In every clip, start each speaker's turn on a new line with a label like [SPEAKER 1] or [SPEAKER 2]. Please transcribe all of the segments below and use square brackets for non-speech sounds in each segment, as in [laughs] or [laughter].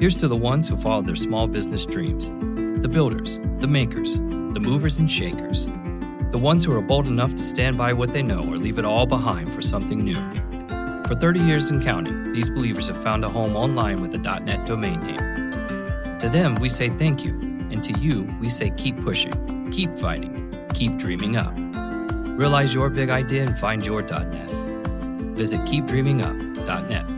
[SPEAKER 1] Here's to the ones who followed their small business dreams the builders, the makers, the movers and shakers, the ones who are bold enough to stand by what they know or leave it all behind for something new. For 30 years and counting, these believers have found a home online with a .net domain name. To them, we say thank you, and to you, we say keep pushing, keep fighting, keep dreaming up. Realize your big idea and find your .net. Visit keepdreamingup.net.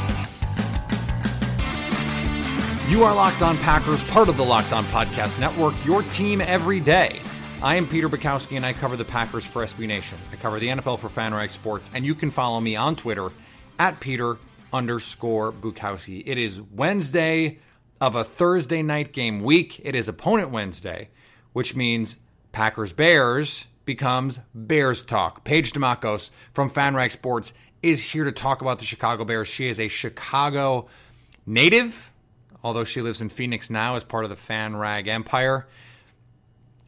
[SPEAKER 2] You are Locked On Packers, part of the Locked On Podcast Network, your team every day. I am Peter Bukowski, and I cover the Packers for SB Nation. I cover the NFL for FanRag Sports, and you can follow me on Twitter at Peter underscore Bukowski. It is Wednesday of a Thursday night game week. It is Opponent Wednesday, which means Packers Bears becomes Bears Talk. Paige Dimakos from FanRag Sports is here to talk about the Chicago Bears. She is a Chicago native although she lives in Phoenix now as part of the Fan Rag Empire.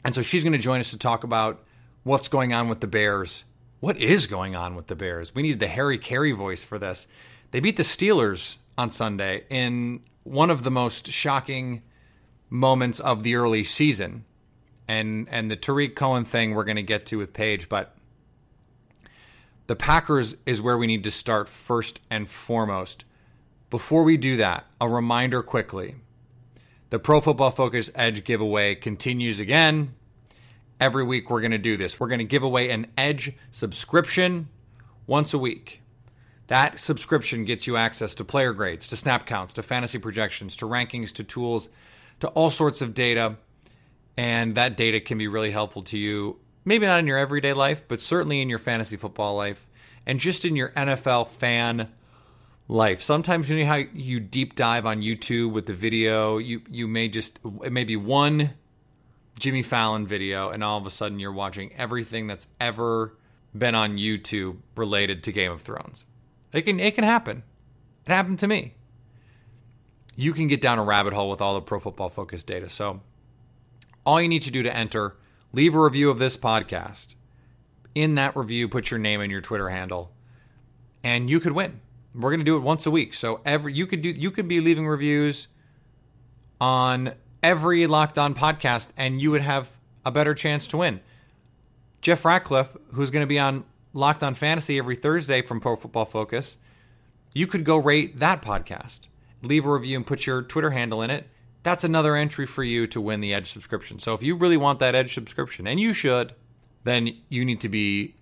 [SPEAKER 2] And so she's going to join us to talk about what's going on with the Bears. What is going on with the Bears? We needed the Harry Caray voice for this. They beat the Steelers on Sunday in one of the most shocking moments of the early season. And and the Tarik Cohen thing we're going to get to with Paige, but the Packers is where we need to start first and foremost. Before we do that, a reminder quickly. The Pro Football Focus Edge giveaway continues again. Every week we're going to do this. We're going to give away an Edge subscription once a week. That subscription gets you access to player grades, to snap counts, to fantasy projections, to rankings, to tools, to all sorts of data. And that data can be really helpful to you, maybe not in your everyday life, but certainly in your fantasy football life and just in your NFL fan life. Sometimes you know how you deep dive on YouTube with the video, you you may just it may be one Jimmy Fallon video and all of a sudden you're watching everything that's ever been on YouTube related to Game of Thrones. It can it can happen. It happened to me. You can get down a rabbit hole with all the pro football focused data. So all you need to do to enter, leave a review of this podcast. In that review, put your name and your Twitter handle, and you could win. We're going to do it once a week. So every you could do you could be leaving reviews on every Locked On podcast and you would have a better chance to win. Jeff Ratcliffe, who's going to be on Locked On Fantasy every Thursday from Pro Football Focus, you could go rate that podcast. Leave a review and put your Twitter handle in it. That's another entry for you to win the Edge subscription. So if you really want that Edge subscription, and you should, then you need to be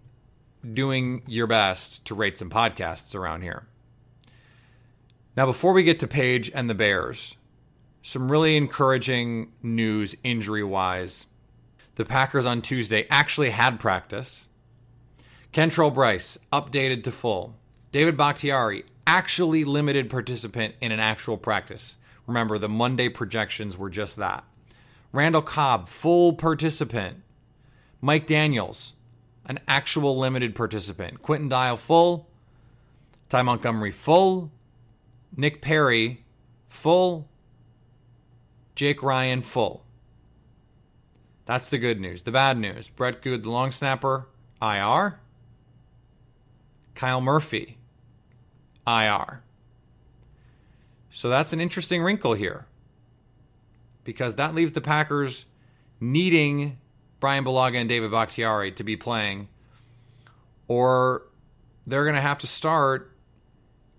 [SPEAKER 2] doing your best to rate some podcasts around here. Now, before we get to Paige and the Bears, some really encouraging news injury wise. The Packers on Tuesday actually had practice. Kentrell Brice updated to full. David Bakhtiari actually limited participant in an actual practice. Remember, the Monday projections were just that. Randall Cobb, full participant. Mike Daniels, an actual limited participant. Quinton Dial full, Ty Montgomery full, Nick Perry full, Jake Ryan full. That's the good news. The bad news Brett Goode, the long snapper, IR. Kyle Murphy, IR. So that's an interesting wrinkle here because that leaves the Packers needing Brian Bulaga and David Bakhtiari to be playing, or they're going to have to start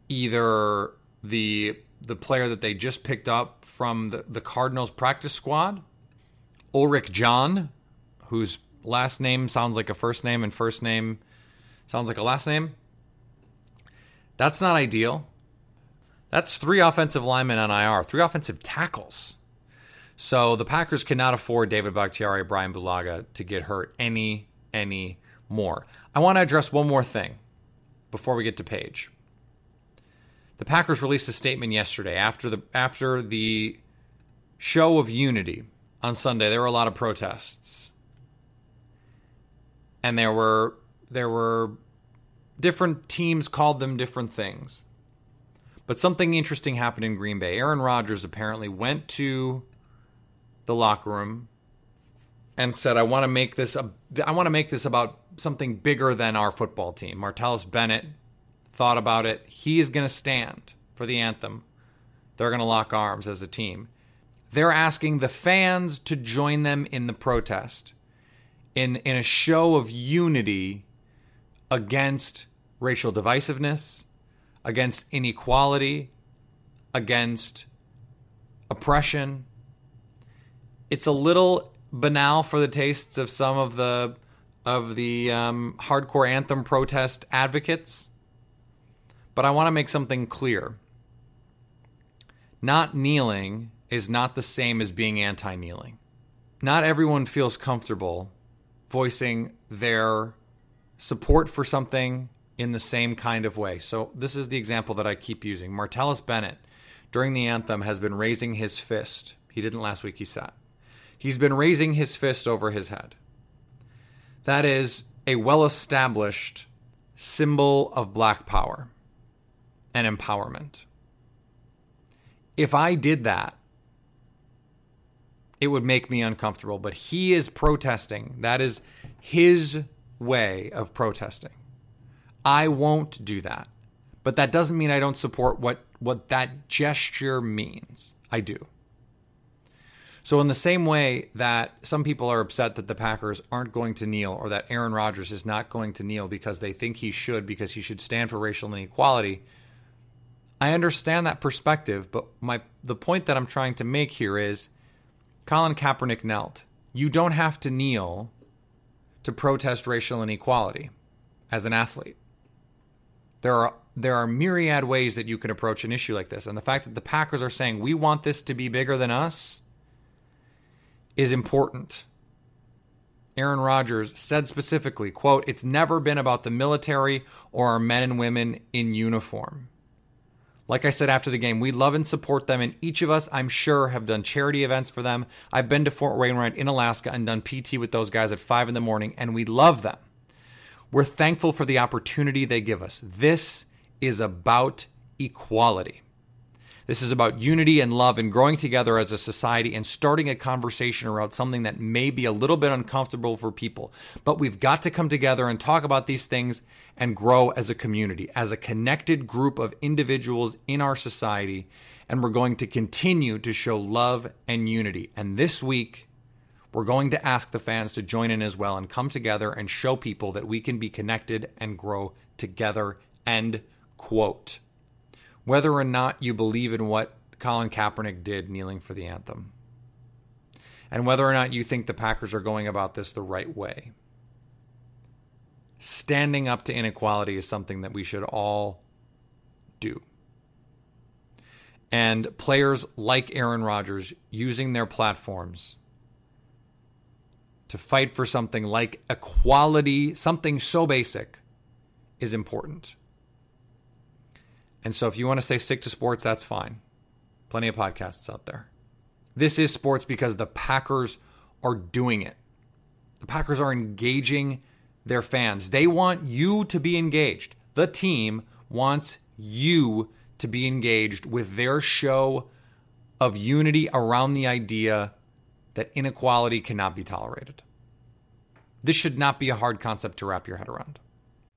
[SPEAKER 2] either the the player that they just picked up from the, the Cardinals practice squad, Ulrick John, whose last name sounds like a first name and first name sounds like a last name. That's not ideal. That's three offensive linemen on IR, three offensive tackles. So the Packers cannot afford David Bakhtiari Brian Bulaga to get hurt any, any more. I want to address one more thing before we get to Paige. The Packers released a statement yesterday after the after the show of unity on Sunday. There were a lot of protests. And there were there were different teams called them different things. But something interesting happened in Green Bay. Aaron Rodgers apparently went to the locker room and said, "I want to make this a, I want to make this about something bigger than our football team." Martellus Bennett thought about it. He's going to stand for the anthem. They're going to lock arms as a team. They're asking the fans to join them in the protest in in a show of unity against racial divisiveness, against inequality, against oppression. It's a little banal for the tastes of some of the of the um, hardcore anthem protest advocates, but I want to make something clear. Not kneeling is not the same as being anti kneeling. Not everyone feels comfortable voicing their support for something in the same kind of way. So, this is the example that I keep using. Martellus Bennett, during the anthem, has been raising his fist. He didn't last week, he sat. He's been raising his fist over his head. That is a well established symbol of black power and empowerment. If I did that, it would make me uncomfortable. But he is protesting. That is his way of protesting. I won't do that. But that doesn't mean I don't support what, what that gesture means. I do. So, in the same way that some people are upset that the Packers aren't going to kneel or that Aaron Rodgers is not going to kneel because they think he should, because he should stand for racial inequality, I understand that perspective. But my, the point that I'm trying to make here is Colin Kaepernick knelt. You don't have to kneel to protest racial inequality as an athlete. There are there are myriad ways that you can approach an issue like this. And the fact that the Packers are saying we want this to be bigger than us is important. Aaron Rodgers said specifically, quote, "It's never been about the military or our men and women in uniform." Like I said after the game, we love and support them, and each of us, I'm sure, have done charity events for them. I've been to Fort Wainwright in Alaska and done PT with those guys at 5 in the morning, and we love them. We're thankful for the opportunity they give us. This is about equality. This is about unity and love and growing together as a society and starting a conversation around something that may be a little bit uncomfortable for people. But we've got to come together and talk about these things and grow as a community, as a connected group of individuals in our society. And we're going to continue to show love and unity. And this week, we're going to ask the fans to join in as well and come together and show people that we can be connected and grow together. End quote. Whether or not you believe in what Colin Kaepernick did kneeling for the anthem, and whether or not you think the Packers are going about this the right way standing up to inequality is something that we should all do. And players like Aaron Rodgers using their platforms to fight for something like equality, something so basic, is important. And so if you want to say stick to sports, that's fine. Plenty of podcasts out there. This is sports because the Packers are doing it. The Packers are engaging their fans. They want you to be engaged. The team wants you to be engaged with their show of unity around the idea that inequality cannot be tolerated. This should not be a hard concept to wrap your head around.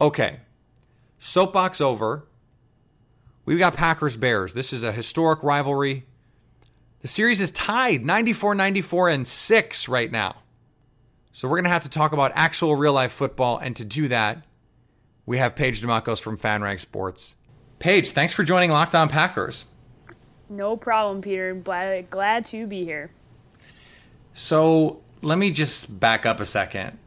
[SPEAKER 2] Okay. Soapbox over. We've got Packers Bears. This is a historic rivalry. The series is tied 94 94 and 6 right now. So we're going to have to talk about actual real life football. And to do that, we have Paige Dimakos from FanRag Sports. Paige, thanks for joining Locked On Packers.
[SPEAKER 3] No problem, Peter. Glad, glad to be here.
[SPEAKER 2] So let me just back up a second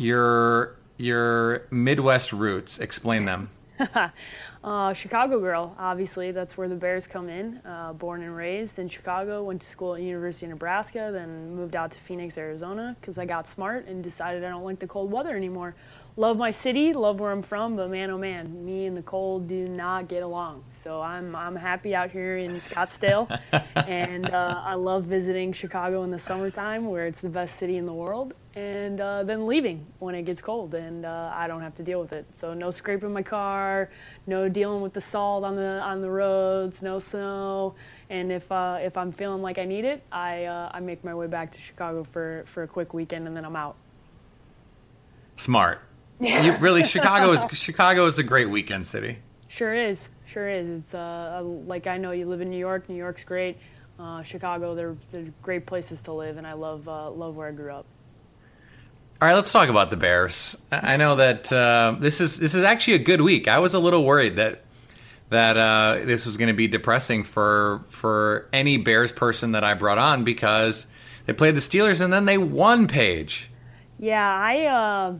[SPEAKER 2] your your Midwest roots. Explain them. [laughs]
[SPEAKER 3] uh, Chicago girl, obviously. That's where the Bears come in. Uh, born and raised in Chicago, went to school at University of Nebraska, then moved out to Phoenix, Arizona, because I got smart and decided I don't like the cold weather anymore love my city, love where I'm from, but man, oh man, me and the cold do not get along. So I'm I'm happy out here in Scottsdale, [laughs] and uh, I love visiting Chicago in the summertime, where it's the best city in the world, and uh, then leaving when it gets cold, and uh, I don't have to deal with it. So no scraping my car, no dealing with the salt on the on the roads, no snow, and if uh, if I'm feeling like I need it, I uh, I make my way back to Chicago for for a quick weekend, and then I'm out.
[SPEAKER 2] Smart. You [laughs] really Chicago is Chicago is a great weekend city.
[SPEAKER 3] Sure is, sure is. It's uh, like I know you live in New York. New York's great. Uh, Chicago, they're, they're great places to live, and I love uh, love where I grew up.
[SPEAKER 2] All right, let's talk about the Bears. I know that uh, this is this is actually a good week. I was a little worried that that uh, this was going to be depressing for for any Bears person that I brought on because they played the Steelers and then they won. Paige.
[SPEAKER 3] Yeah, I uh,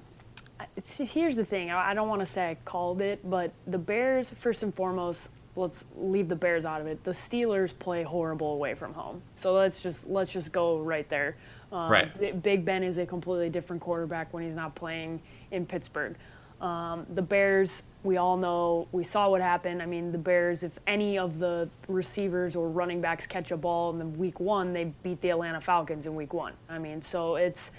[SPEAKER 3] here's the thing. I, I don't want to say I called it, but the Bears, first and foremost, let's leave the Bears out of it. The Steelers play horrible away from home, so let's just let's just go right there.
[SPEAKER 2] Um, right.
[SPEAKER 3] Big Ben is a completely different quarterback when he's not playing in Pittsburgh. Um, the Bears, we all know, we saw what happened. I mean, the Bears, if any of the receivers or running backs catch a ball in the week one, they beat the Atlanta Falcons in week one. I mean, so it's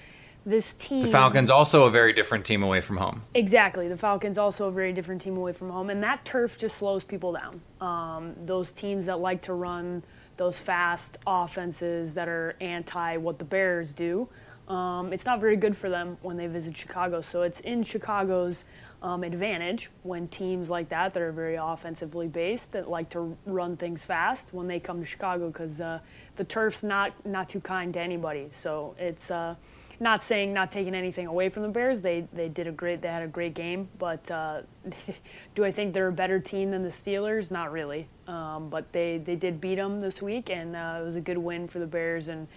[SPEAKER 3] this team.
[SPEAKER 2] The Falcons also a very different team away from home.
[SPEAKER 3] Exactly, the Falcons also a very different team away from home, and that turf just slows people down. Um, those teams that like to run those fast offenses that are anti what the Bears do. Um, it's not very good for them when they visit Chicago. So it's in Chicago's um, advantage when teams like that that are very offensively based that like to run things fast when they come to Chicago because uh, the turf's not not too kind to anybody. So it's uh, not saying not taking anything away from the Bears. They they did a great they had a great game, but uh, [laughs] do I think they're a better team than the Steelers? Not really. Um, but they they did beat them this week, and uh, it was a good win for the Bears and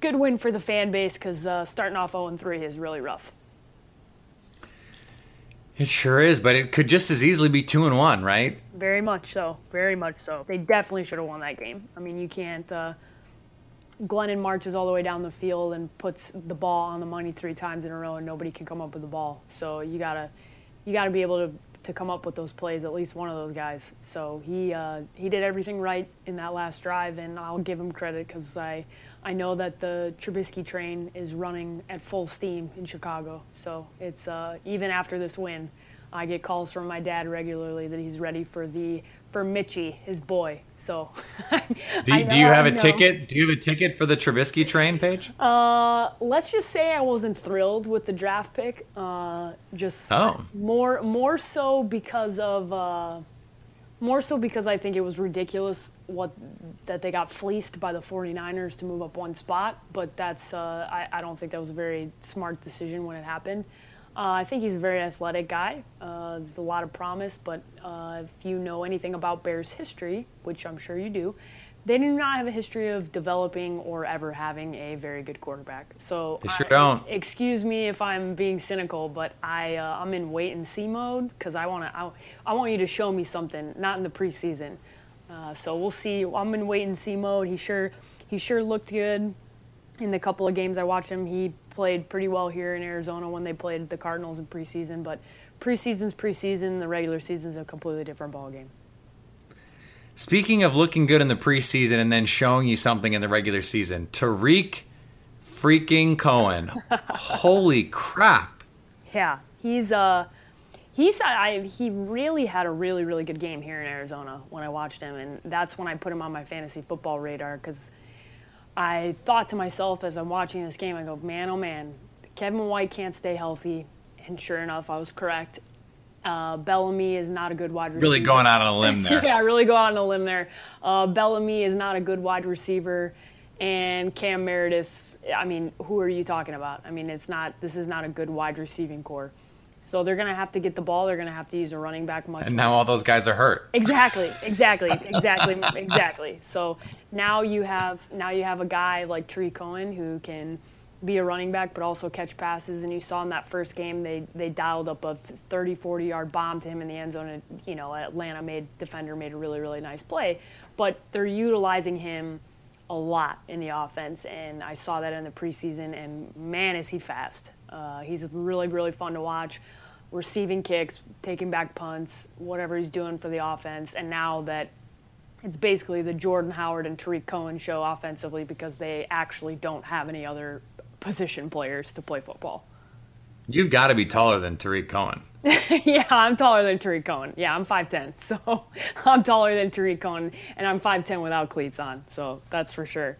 [SPEAKER 3] good win for the fan base because uh, starting off 0 3 is really rough.
[SPEAKER 2] It sure is, but it could just as easily be two and one, right?
[SPEAKER 3] Very much so. Very much so. They definitely should have won that game. I mean, you can't. Glennon marches all the way down the field and puts the ball on the money three times in a row, and nobody can come up with the ball. So you gotta, you gotta be able to to come up with those plays. At least one of those guys. So he uh, he did everything right in that last drive, and I'll give him credit because I I know that the Trubisky train is running at full steam in Chicago. So it's uh, even after this win, I get calls from my dad regularly that he's ready for the for Mitchie, his boy. So, [laughs]
[SPEAKER 2] do, do you have a ticket? Do you have a ticket for the Trubisky train, Paige?
[SPEAKER 3] Uh, let's just say I wasn't thrilled with the draft pick. Uh, just
[SPEAKER 2] oh.
[SPEAKER 3] more more so because of uh, more so because I think it was ridiculous what that they got fleeced by the 49ers to move up one spot. But that's uh, I, I don't think that was a very smart decision when it happened. Uh, I think he's a very athletic guy. Uh, there's a lot of promise, but uh, if you know anything about Bears history, which I'm sure you do, they do not have a history of developing or ever having a very good quarterback. So
[SPEAKER 2] they sure
[SPEAKER 3] I,
[SPEAKER 2] don't.
[SPEAKER 3] Excuse me if I'm being cynical, but I uh, I'm in wait and see mode because I want to I, I want you to show me something, not in the preseason. Uh, so we'll see. I'm in wait and see mode. He sure he sure looked good in the couple of games I watched him. He played pretty well here in Arizona when they played the Cardinals in preseason, but preseason's preseason. The regular season's a completely different ballgame.
[SPEAKER 2] Speaking of looking good in the preseason and then showing you something in the regular season, Tariq freaking Cohen. [laughs] Holy crap.
[SPEAKER 3] Yeah, he's uh he's I, he really had a really really good game here in Arizona when I watched him and that's when I put him on my fantasy football radar cuz I thought to myself as I'm watching this game I go, "Man, oh man, Kevin White can't stay healthy." And sure enough, I was correct. Uh, Bellamy is not a good wide receiver.
[SPEAKER 2] Really going out on a limb [laughs] there.
[SPEAKER 3] yeah, really go out on a limb there. Uh, Bellamy is not a good wide receiver, and Cam Meredith. I mean, who are you talking about? I mean, it's not. This is not a good wide receiving corps. So they're going to have to get the ball. They're going to have to use a running back much.
[SPEAKER 2] And
[SPEAKER 3] more.
[SPEAKER 2] now all those guys are hurt.
[SPEAKER 3] Exactly, [laughs] exactly, exactly, exactly. So now you have now you have a guy like Tarik Cohen who can be a running back but also catch passes and you saw in that first game they they dialed up a 30 40 yard bomb to him in the end zone and you know Atlanta made defender made a really really nice play but they're utilizing him a lot in the offense and I saw that in the preseason and man is he fast uh, he's really really fun to watch receiving kicks taking back punts whatever he's doing for the offense and now that it's basically the Jordan Howard and Tarik Cohen show offensively because they actually don't have any other position players to play football.
[SPEAKER 2] You've got to be taller than Tarik Cohen. [laughs]
[SPEAKER 3] yeah, I'm taller than Tarik Cohen. Yeah, I'm 5'10. [laughs] So I'm taller than Tarik Cohen, and I'm 5'10 without cleats on. So that's for sure.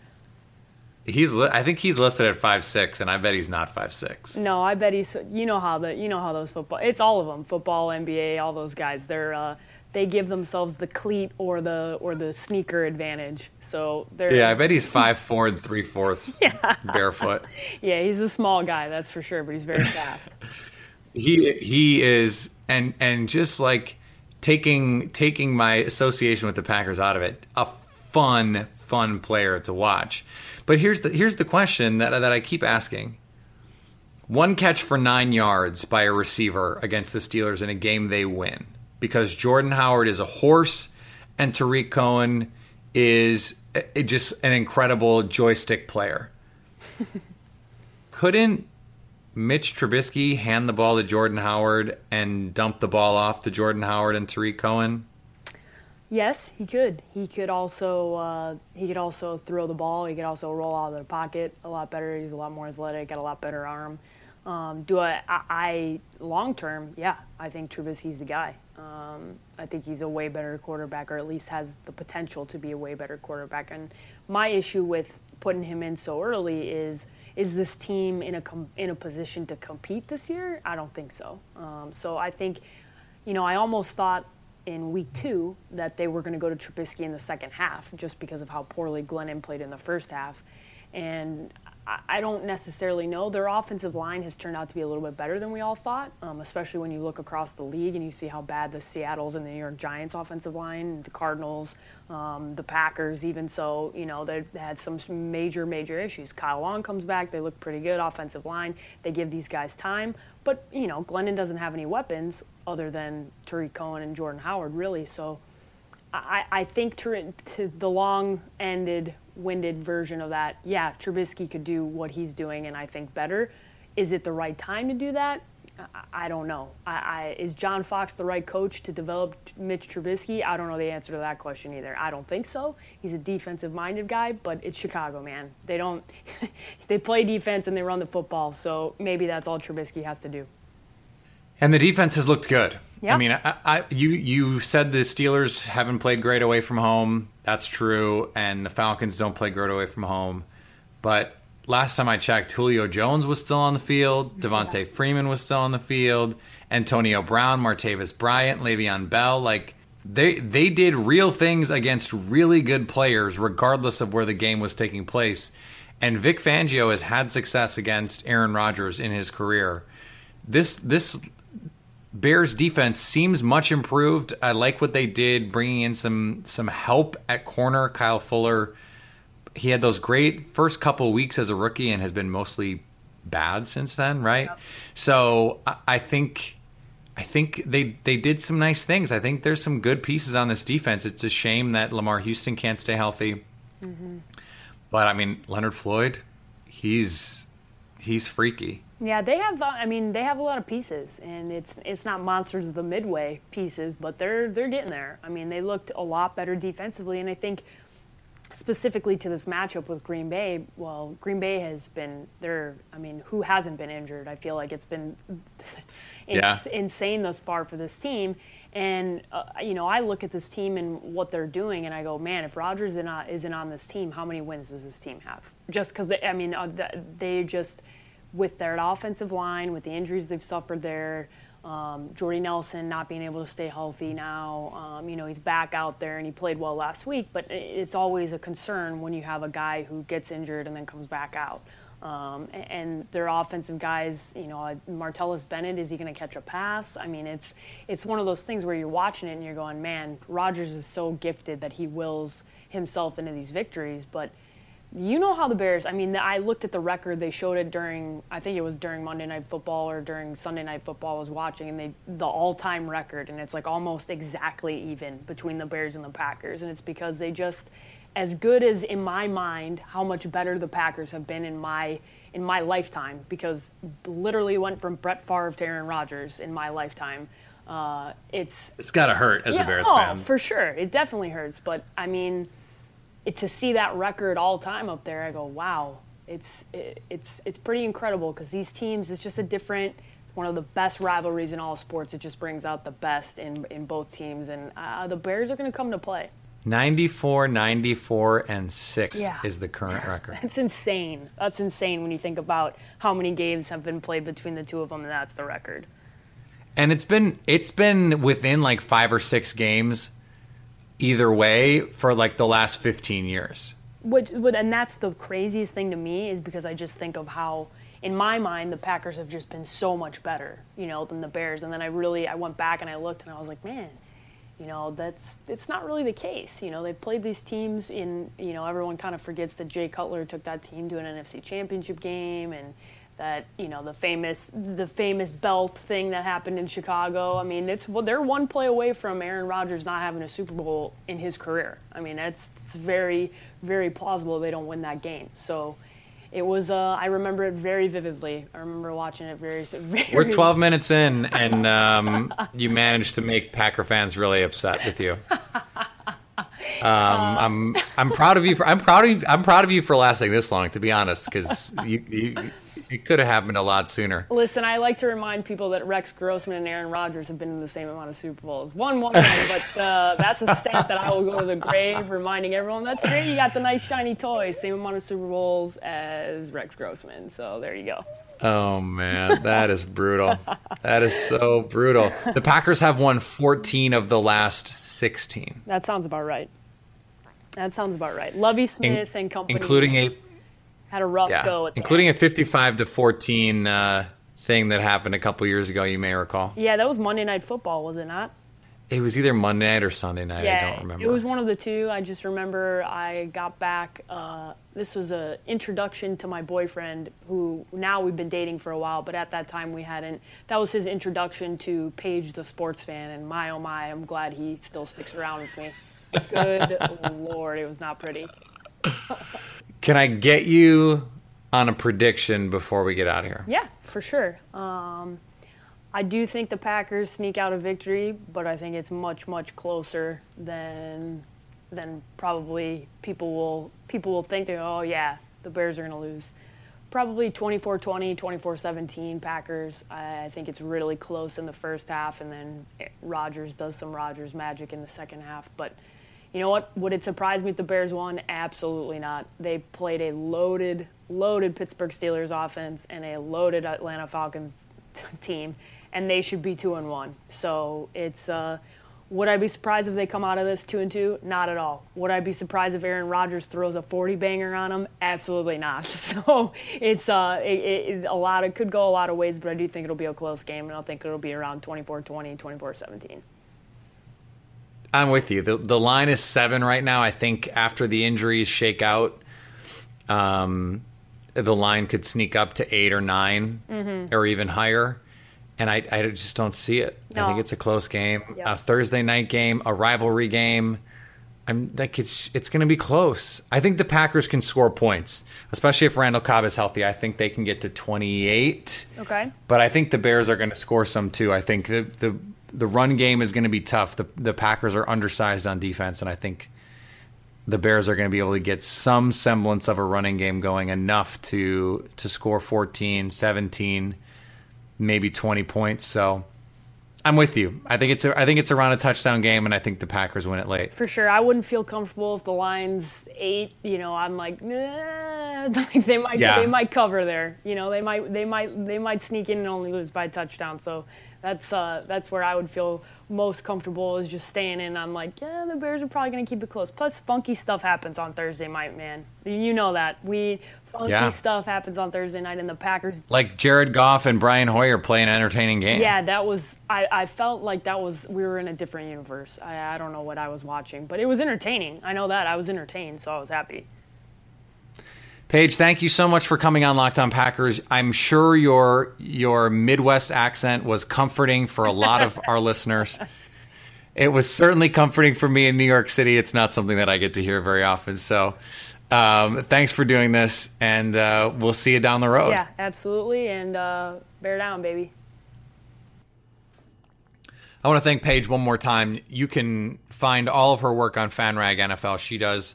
[SPEAKER 2] He's, li- I think he's listed at five six, and I bet he's not five six.
[SPEAKER 3] No, I bet he's. You know how the, you know how those football. It's all of them, football, NBA, all those guys. They're, uh, they give themselves the cleat or the or the sneaker advantage. So they're
[SPEAKER 2] yeah. I bet he's five four and three fourths [laughs] yeah. barefoot. [laughs]
[SPEAKER 3] Yeah, he's a small guy, that's for sure, but he's very fast. [laughs]
[SPEAKER 2] he he is, and and just like taking taking my association with the Packers out of it, a fun fun player to watch. But here's the here's the question that that I keep asking. One catch for nine yards by a receiver against the Steelers in a game they win because Jordan Howard is a horse and Tarik Cohen is just an incredible joystick player. [laughs] Couldn't Mitch Trubisky hand the ball to Jordan Howard and dump the ball off to Jordan Howard and Tarik Cohen?
[SPEAKER 3] Yes, he could. He could also uh, he could also throw the ball. He could also roll out of the pocket a lot better. He's a lot more athletic, got a lot better arm. Um, do I, I, I long term? Yeah, I think Trubisky's the guy. Um, I think he's a way better quarterback, or at least has the potential to be a way better quarterback. And my issue with putting him in so early is is this team in a com- in a position to compete this year? I don't think so. Um, so I think, you know, I almost thought in week two that they were going to go to Trubisky in the second half just because of how poorly Glennon played in the first half. And I don't necessarily know. Their offensive line has turned out to be a little bit better than we all thought, um, especially when you look across the league and you see how bad the Seattle's and the New York Giants offensive line, the Cardinals, um, the Packers, even so, you know, they had some major, major issues. Kyle Long comes back. They look pretty good offensive line. They give these guys time. But, you know, Glennon doesn't have any weapons other than Tarik Cohen and Jordan Howard, really. So I, I think to, to the long-ended winded version of that, yeah, Trubisky could do what he's doing and I think better. Is it the right time to do that? I, don't know. I, I, is John Fox the right coach to develop Mitch Trubisky? I don't know the answer to that question either. I don't think so. He's a defensive minded guy, but it's Chicago, man. They don't, [laughs] they play defense and they run the football, so maybe that's all Trubisky has to do.
[SPEAKER 2] And the defense has looked good.
[SPEAKER 3] Yep.
[SPEAKER 2] I mean, I, I, you you said the Steelers haven't played great away from home. That's true, and the Falcons don't play great away from home. But last time I checked, Julio Jones was still on the field. Devonta yeah. Freeman was still on the field. Antonio Brown, Martavis Bryant, Le'Veon Bell, like they they did real things against really good players, regardless of where the game was taking place. And Vic Fangio has had success against Aaron Rodgers in his career. This this Bears defense seems much improved. I like what they did, bringing in some some help at corner. Kyle Fuller, he had those great first couple weeks as a rookie and has been mostly bad since then, right? Yep. So I, I think I think they they did some nice things. I think there's some good pieces on this defense. It's a shame that Lamar Houston can't stay healthy. Mm-hmm. But I mean, Leonard Floyd, he's he's freaky.
[SPEAKER 3] Yeah, they have. Uh, I mean, they have a lot of pieces, and it's it's not monsters of the midway pieces, but they're they're getting there. I mean, they looked a lot better defensively, and I think specifically to this matchup with Green Bay. Well, Green Bay has been there. I mean, who hasn't been injured? I feel like it's been [laughs] yeah. insane thus far for this team. And uh, you know, I look at this team and what they're doing, and I go, man, if Rodgers isn't on this team, how many wins does this team have? Just because I mean, uh, they just with their offensive line, with the injuries they've suffered there, um, Jordy Nelson not being able to stay healthy now. Um, you know, he's back out there and he played well last week, but it's always a concern when you have a guy who gets injured and then comes back out. Um, and their offensive guys, you know, Martellus Bennett, is he going to catch a pass? I mean, it's it's one of those things where you're watching it and you're going, man, Rodgers is so gifted that he wills himself into these victories, but you know how the Bears. I mean, I looked at the record. They showed it during. I think it was during Monday Night Football or during Sunday Night Football. I was watching, and they the all-time record, and it's like almost exactly even between the Bears and the Packers, and it's because they just, as good as in my mind, how much better the Packers have been in my in my lifetime, because literally went from Brett Favre to Aaron Rodgers in my lifetime. Uh, it's
[SPEAKER 2] it's gotta hurt as
[SPEAKER 3] yeah,
[SPEAKER 2] a Bears
[SPEAKER 3] oh,
[SPEAKER 2] fan.
[SPEAKER 3] for sure. It definitely hurts, but I mean it, to see that record all time up there, I go, wow, it's it, it's it's pretty incredible because these teams, it's just a different. One of the best rivalries in all sports. It just brings out the best in in both teams, and uh, the Bears are going to come to play.
[SPEAKER 2] 94, 94, and 6 yeah. is the current record. [laughs]
[SPEAKER 3] That's insane. That's insane when you think about how many games have been played between the two of them, and that's the record.
[SPEAKER 2] And it's been it's been within like five or six games either way for like the last 15 years.
[SPEAKER 3] Which, and that's the craziest thing to me is because I just think of how, in my mind, the Packers have just been so much better, you know, than the Bears. And then I really, I went back and I looked and I was like, man, you know, that's it's not really the case. You know, they've played these teams in, you know, everyone kind of forgets that Jay Cutler took that team to an NFC Championship game and that you know the famous the famous belt thing that happened in Chicago. I mean, it's well, they're one play away from Aaron Rodgers not having a Super Bowl in his career. I mean, that's it's very very plausible they don't win that game. So it was uh, I remember it very vividly. I remember watching it very. [laughs] very
[SPEAKER 2] We're 12 minutes in, and um, you managed to make Packer fans really upset with you. [laughs] Um, uh, I'm I'm proud of you for I'm proud of you, I'm proud of you for lasting this long. To be honest, because you, you it could have happened a lot sooner.
[SPEAKER 3] Listen, I like to remind people that Rex Grossman and Aaron Rodgers have been in the same amount of Super Bowls. One, one, [laughs] but uh, that's a stat that I will go to the grave reminding everyone that great. You got the nice shiny toy, same amount of Super Bowls as Rex Grossman. So there you go.
[SPEAKER 2] Oh man, that is brutal. that is so brutal. The Packers have won 14 of the last 16.
[SPEAKER 3] That sounds about right. That sounds about right. Lovie Smith In, and company,
[SPEAKER 2] including a
[SPEAKER 3] had a rough yeah, go,
[SPEAKER 2] including a 55 to 14 uh, thing that happened a couple years ago. You may recall.
[SPEAKER 3] Yeah, that was Monday Night Football, was it not?
[SPEAKER 2] It was either Monday night or Sunday night. Yeah, I don't remember.
[SPEAKER 3] It was one of the two. I just remember I got back. Uh, this was an introduction to my boyfriend, who now we've been dating for a while, but at that time we hadn't. That was his introduction to Paige, the sports fan, and my oh my, I'm glad he still sticks around with me. [laughs] Good lord, it was not pretty. [laughs]
[SPEAKER 2] Can I get you on a prediction before we get out of here?
[SPEAKER 3] Yeah, for sure. Um, I do think the Packers sneak out a victory, but I think it's much much closer than than probably people will people will think. Oh yeah, the Bears are going to lose. Probably 24-20, 24-17 Packers. I think it's really close in the first half, and then Rodgers does some Rodgers magic in the second half. But you know what? Would it surprise me if the Bears won? Absolutely not. They played a loaded, loaded Pittsburgh Steelers offense and a loaded Atlanta Falcons [laughs] team, and they should be two and one. So it's uh, Would I be surprised if they come out of this two and two? Not at all. Would I be surprised if Aaron Rodgers throws a 40 banger on them? Absolutely not. [laughs] So it's uh, it, it, a lot. It could go a lot of ways, but I do think it'll be a close game, and I think it'll be around 24-20, 24-17.
[SPEAKER 2] I'm with you. The the line is seven right now. I think after the injuries shake out, um, the line could sneak up to eight or 9
[SPEAKER 3] mm-hmm.
[SPEAKER 2] or even higher. And I, I just don't see it.
[SPEAKER 3] No.
[SPEAKER 2] I think it's a close game,
[SPEAKER 3] Yep.
[SPEAKER 2] a Thursday night game, a rivalry game. I'm like it's it's going to be close. I think the Packers can score points, especially if Randall Cobb is healthy. I think they can get to 28.
[SPEAKER 3] Okay.
[SPEAKER 2] But I think the Bears are going to score some too. I think the the the run game is going to be tough. The the Packers are undersized on defense, and I think the Bears are going to be able to get some semblance of a running game going enough to to score 14, 17, maybe 20 points. So I'm with you. I think it's a, I think it's around a touchdown game, and I think the Packers win it late.
[SPEAKER 3] For sure, I wouldn't feel comfortable if the line's eight. You know, I'm like, nah, [laughs] like they might
[SPEAKER 2] Yeah.
[SPEAKER 3] they might cover there. You know, they might they might they might sneak in and only lose by a touchdown. So that's uh that's where I would feel most comfortable is just staying in. I'm like, yeah, the Bears are probably gonna keep it close. Plus, funky stuff happens on Thursday night, man. You know that we funky
[SPEAKER 2] Yeah.
[SPEAKER 3] stuff happens on Thursday night, and the Packers
[SPEAKER 2] Like Jared Goff and Brian Hoyer play an entertaining game.
[SPEAKER 3] yeah, that was. I, I felt like that was. We were in a different universe. I, I don't know what I was watching, but it was entertaining. I know that I was entertained, so I was happy.
[SPEAKER 2] Paige, thank you so much for coming on Locked On Packers. I'm sure your your Midwest accent was comforting for a lot of our [laughs] listeners. It was certainly comforting for me in New York City. It's not something that I get to hear very often. So, um, thanks for doing this, and uh, we'll see you down the road.
[SPEAKER 3] Yeah, absolutely, and uh, bear down, baby.
[SPEAKER 2] I want to thank Paige one more time. You can find all of her work on FanRag NFL. She does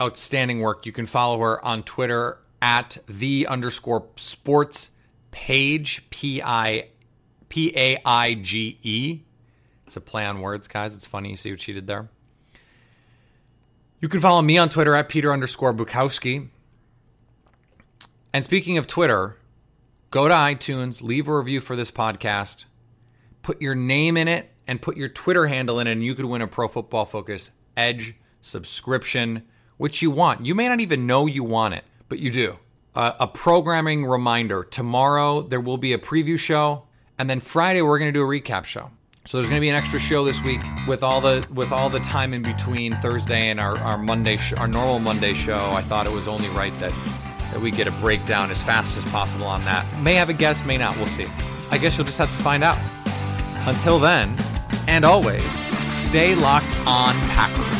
[SPEAKER 2] outstanding work. You can follow her on Twitter at the underscore sports page P I P A I G E. It's a play on words, guys. It's funny. You see what she did there. You can follow me on Twitter at Peter underscore Bukowski. And speaking of Twitter, go to iTunes, leave a review for this podcast put your name in it and put your Twitter handle in it, and you could win a Pro Football Focus Edge subscription, which you want. You may not even know you want it, but you do. Uh, a programming reminder tomorrow there will be a preview show, and then Friday we're going to do a recap show. So there's going to be an extra show this week with all the with all the time in between Thursday and our, our Monday sh- our normal Monday show. I thought it was only right that that we get a breakdown as fast as possible on that. May have a guest, may not. We'll see. I guess you'll just have to find out. Until then, and always, stay locked on Packers.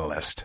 [SPEAKER 4] catalyst.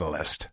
[SPEAKER 4] catalyst.